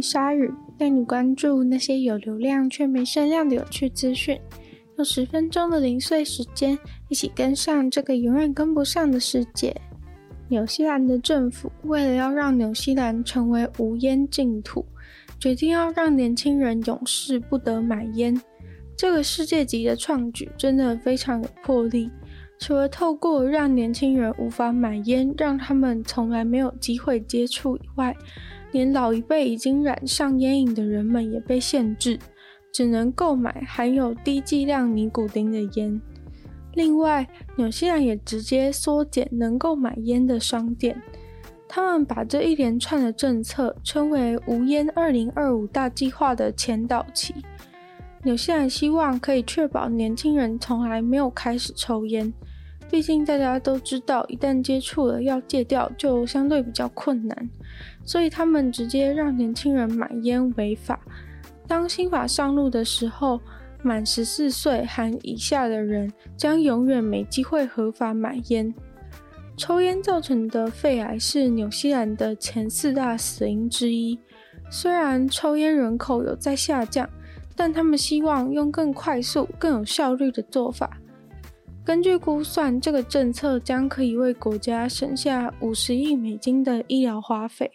鲨鱼，带你关注那些有流量却没声量的有趣资讯。用十分钟的零碎时间，一起跟上这个永远跟不上的世界。纽西兰的政府为了要让纽西兰成为无烟净土，决定要让年轻人永世不得买烟。这个世界级的创举真的非常有魄力。除了透过让年轻人无法买烟，让他们从来没有机会接触以外，连老一辈已经染上烟瘾的人们也被限制，只能购买含有低剂量尼古丁的烟。另外，纽西兰也直接缩减能够买烟的商店。他们把这一连串的政策称为“无烟二零二五大计划”的前导期。纽西兰希望可以确保年轻人从来没有开始抽烟，毕竟大家都知道，一旦接触了，要戒掉就相对比较困难。所以他们直接让年轻人买烟违法。当新法上路的时候，满十四岁含以下的人将永远没机会合法买烟。抽烟造成的肺癌是纽西兰的前四大死因之一。虽然抽烟人口有在下降，但他们希望用更快速、更有效率的做法。根据估算，这个政策将可以为国家省下五十亿美金的医疗花费。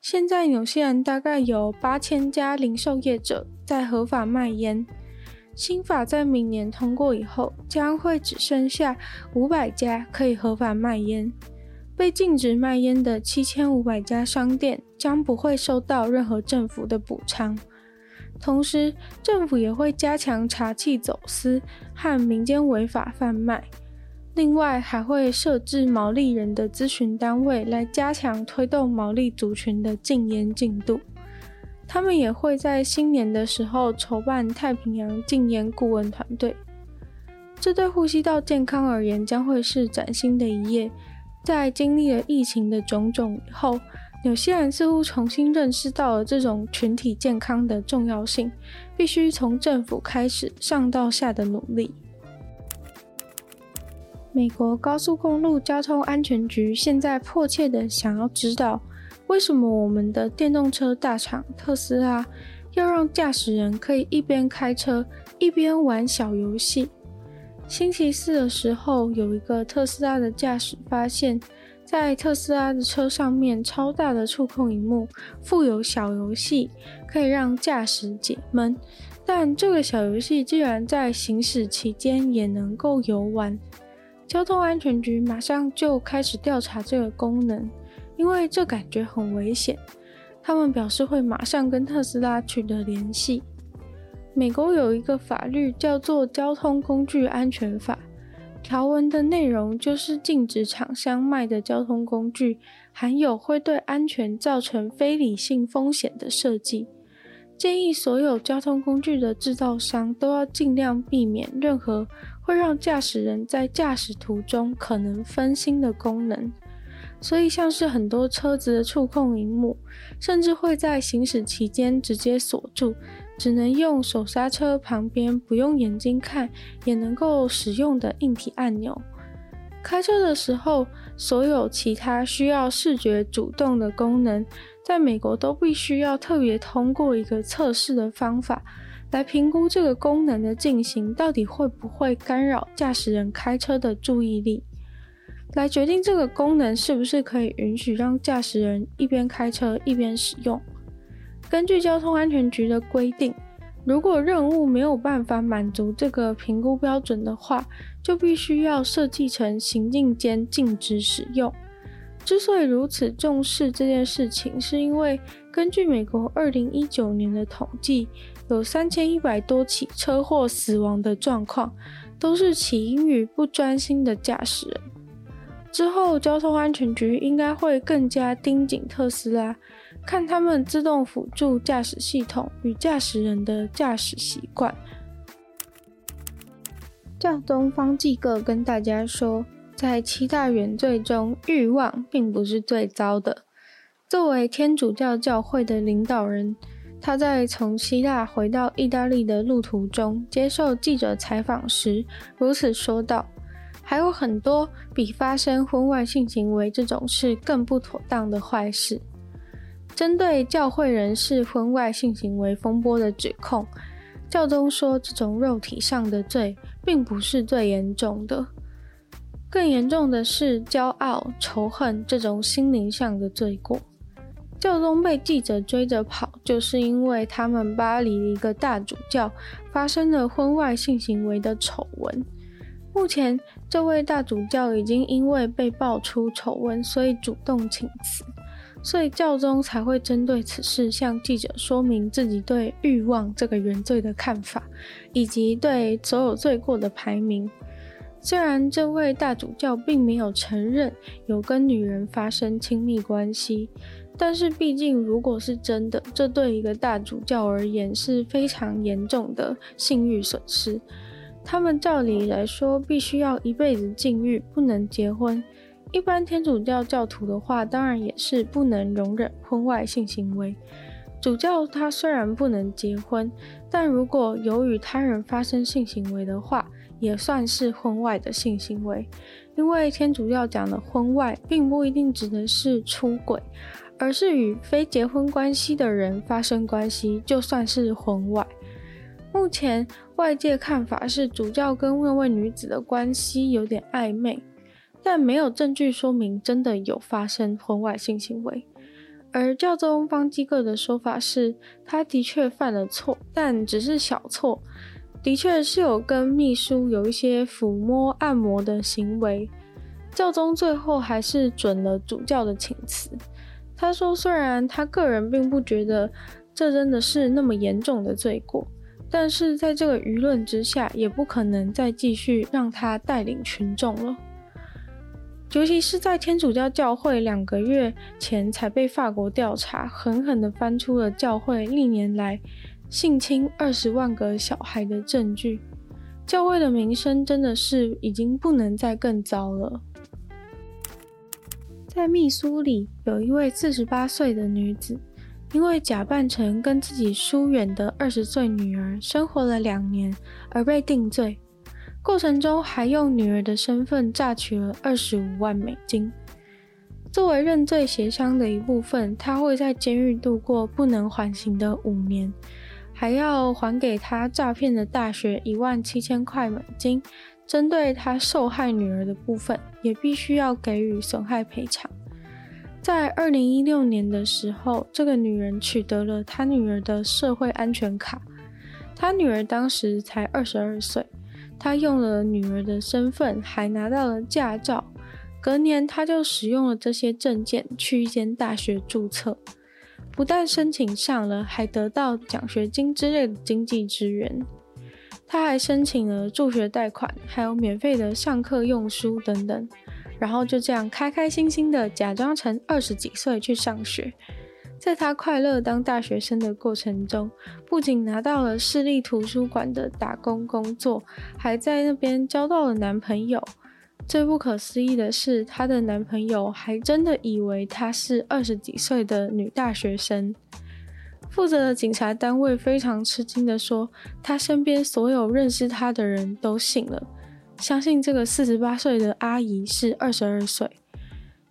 现在纽西兰大概有八千家零售业者在合法卖烟。新法在明年通过以后，将会只剩下五百家可以合法卖烟。被禁止卖烟的七千五百家商店将不会收到任何政府的补偿。同时，政府也会加强查缉走私和民间违法贩卖。另外，还会设置毛利人的咨询单位，来加强推动毛利族群的禁烟进度。他们也会在新年的时候筹办太平洋禁烟顾问团队，这对呼吸道健康而言将会是崭新的一页。在经历了疫情的种种以后，纽西兰似乎重新认识到了这种群体健康的重要性，必须从政府开始上到下的努力。美国高速公路交通安全局现在迫切地想要知道。为什么我们的电动车大厂特斯拉要让驾驶人可以一边开车一边玩小游戏？星期四的时候，有一个特斯拉的驾驶发现，在特斯拉的车上面超大的触控荧幕附有小游戏，可以让驾驶解闷。但这个小游戏竟然在行驶期间也能够游玩。交通安全局马上就开始调查这个功能。因为这感觉很危险，他们表示会马上跟特斯拉取得联系。美国有一个法律叫做《交通工具安全法》，条文的内容就是禁止厂商卖的交通工具含有会对安全造成非理性风险的设计，建议所有交通工具的制造商都要尽量避免任何会让驾驶人在驾驶途中可能分心的功能。所以，像是很多车子的触控荧幕，甚至会在行驶期间直接锁住，只能用手刹车旁边不用眼睛看也能够使用的硬体按钮。开车的时候，所有其他需要视觉主动的功能，在美国都必须要特别通过一个测试的方法，来评估这个功能的进行到底会不会干扰驾驶人开车的注意力。来决定这个功能是不是可以允许让驾驶人一边开车一边使用。根据交通安全局的规定，如果任务没有办法满足这个评估标准的话，就必须要设计成行进间禁止使用。之所以如此重视这件事情，是因为根据美国二零一九年的统计，有三千一百多起车祸死亡的状况，都是起因于不专心的驾驶人。之后交通安全局应该会更加盯紧特斯拉，看他们自动辅助驾驶系统与驾驶人的驾驶习惯。教宗方济各跟大家说，在七大原罪中，欲望并不是最糟的。作为天主教教会的领导人，他在从希腊回到意大利的路途中接受记者采访时，如此说道：“还有很多比发生婚外性行为这种事更不妥当的坏事。”针对教会人士婚外性行为风波的指控，教宗说：“这种肉体上的罪并不是最严重的。”更严重的是骄傲、仇恨这种心灵上的罪过。教宗被记者追着跑，就是因为他们巴黎一个大主教发生了婚外性行为的丑闻。目前，这位大主教已经因为被爆出丑闻，所以主动请辞，所以教宗才会针对此事向记者说明自己对欲望这个原罪的看法，以及对所有罪过的排名。虽然这位大主教并没有承认有跟女人发生亲密关系，但是毕竟如果是真的，这对一个大主教而言是非常严重的信誉损失。他们照理来说必须要一辈子禁欲，不能结婚。一般天主教教徒的话，当然也是不能容忍婚外性行为。主教他虽然不能结婚，但如果有与他人发生性行为的话，也算是婚外的性行为，因为天主教讲的婚外，并不一定指的是出轨，而是与非结婚关系的人发生关系，就算是婚外。目前外界看法是主教跟那位女子的关系有点暧昧，但没有证据说明真的有发生婚外性行为。而教宗方济各的说法是，他的确犯了错，但只是小错。的确是有跟秘书有一些抚摸、按摩的行为，教宗最后还是准了主教的请辞。他说，虽然他个人并不觉得这真的是那么严重的罪过，但是在这个舆论之下，也不可能再继续让他带领群众了。尤其是在天主教教会两个月前才被法国调查，狠狠地翻出了教会历年来。性侵二十万个小孩的证据，教会的名声真的是已经不能再更糟了。在密苏里，有一位四十八岁的女子，因为假扮成跟自己疏远的二十岁女儿生活了两年，而被定罪。过程中还用女儿的身份诈取了二十五万美金。作为认罪协商的一部分，他会在监狱度过不能缓刑的五年。还要还给他诈骗的大学一万七千块美金，针对他受害女儿的部分，也必须要给予损害赔偿。在二零一六年的时候，这个女人取得了她女儿的社会安全卡。她女儿当时才二十二岁，他用了女儿的身份，还拿到了驾照。隔年，他就使用了这些证件去一间大学注册。不但申请上了，还得到奖学金之类的经济支援。他还申请了助学贷款，还有免费的上课用书等等。然后就这样开开心心的假装成二十几岁去上学。在他快乐当大学生的过程中，不仅拿到了市立图书馆的打工工作，还在那边交到了男朋友。最不可思议的是，她的男朋友还真的以为她是二十几岁的女大学生。负责的警察单位非常吃惊地说：“她身边所有认识她的人都信了，相信这个四十八岁的阿姨是二十二岁。”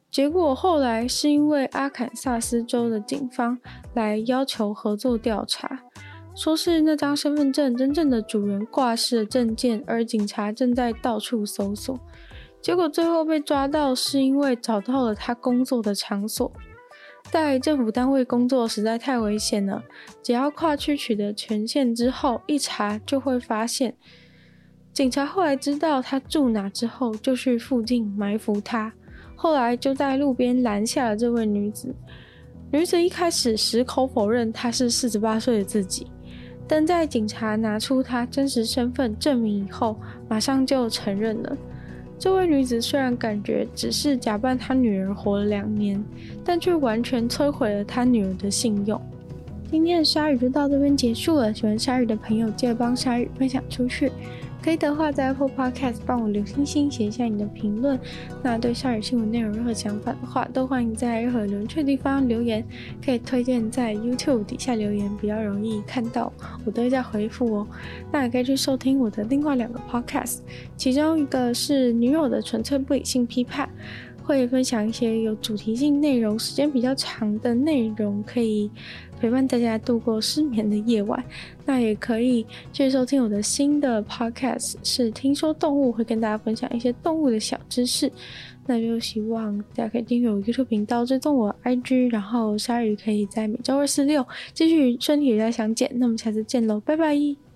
结果后来是因为阿坎萨斯州的警方来要求合作调查，说是那张身份证真正的主人挂失了证件，而警察正在到处搜索。结果最后被抓到，是因为找到了他工作的场所。在政府单位工作实在太危险了，只要跨区取得权限之后，一查就会发现。警察后来知道他住哪之后，就去附近埋伏他。后来就在路边拦下了这位女子。女子一开始矢口否认她是四十八岁的自己，但在警察拿出她真实身份证明以后，马上就承认了。这位女子虽然感觉只是假扮她女儿活了两年，但却完全摧毁了她女儿的信用。今天的鲨鱼就到这边结束了，喜欢鲨鱼的朋友记得帮鲨鱼分享出去。可以的话，在 Apple Podcast 帮我留星星，写一下你的评论。那对下雨新闻内容任何想法的话，都欢迎在任何有趣的地方留言。可以推荐在 YouTube 底下留言，比较容易看到，我都会在回复哦。那也可以去收听我的另外两个 Podcast，其中一个是女友的纯粹不理性批判。会分享一些有主题性内容、时间比较长的内容，可以陪伴大家度过失眠的夜晚。那也可以继续收听我的新的 podcast，是听说动物，会跟大家分享一些动物的小知识。那就希望大家可以订阅我 YouTube 频道，追踪我 IG，然后鲨鱼可以在每周二、四、六继续身体与大家相见。那我们下次见喽，拜拜。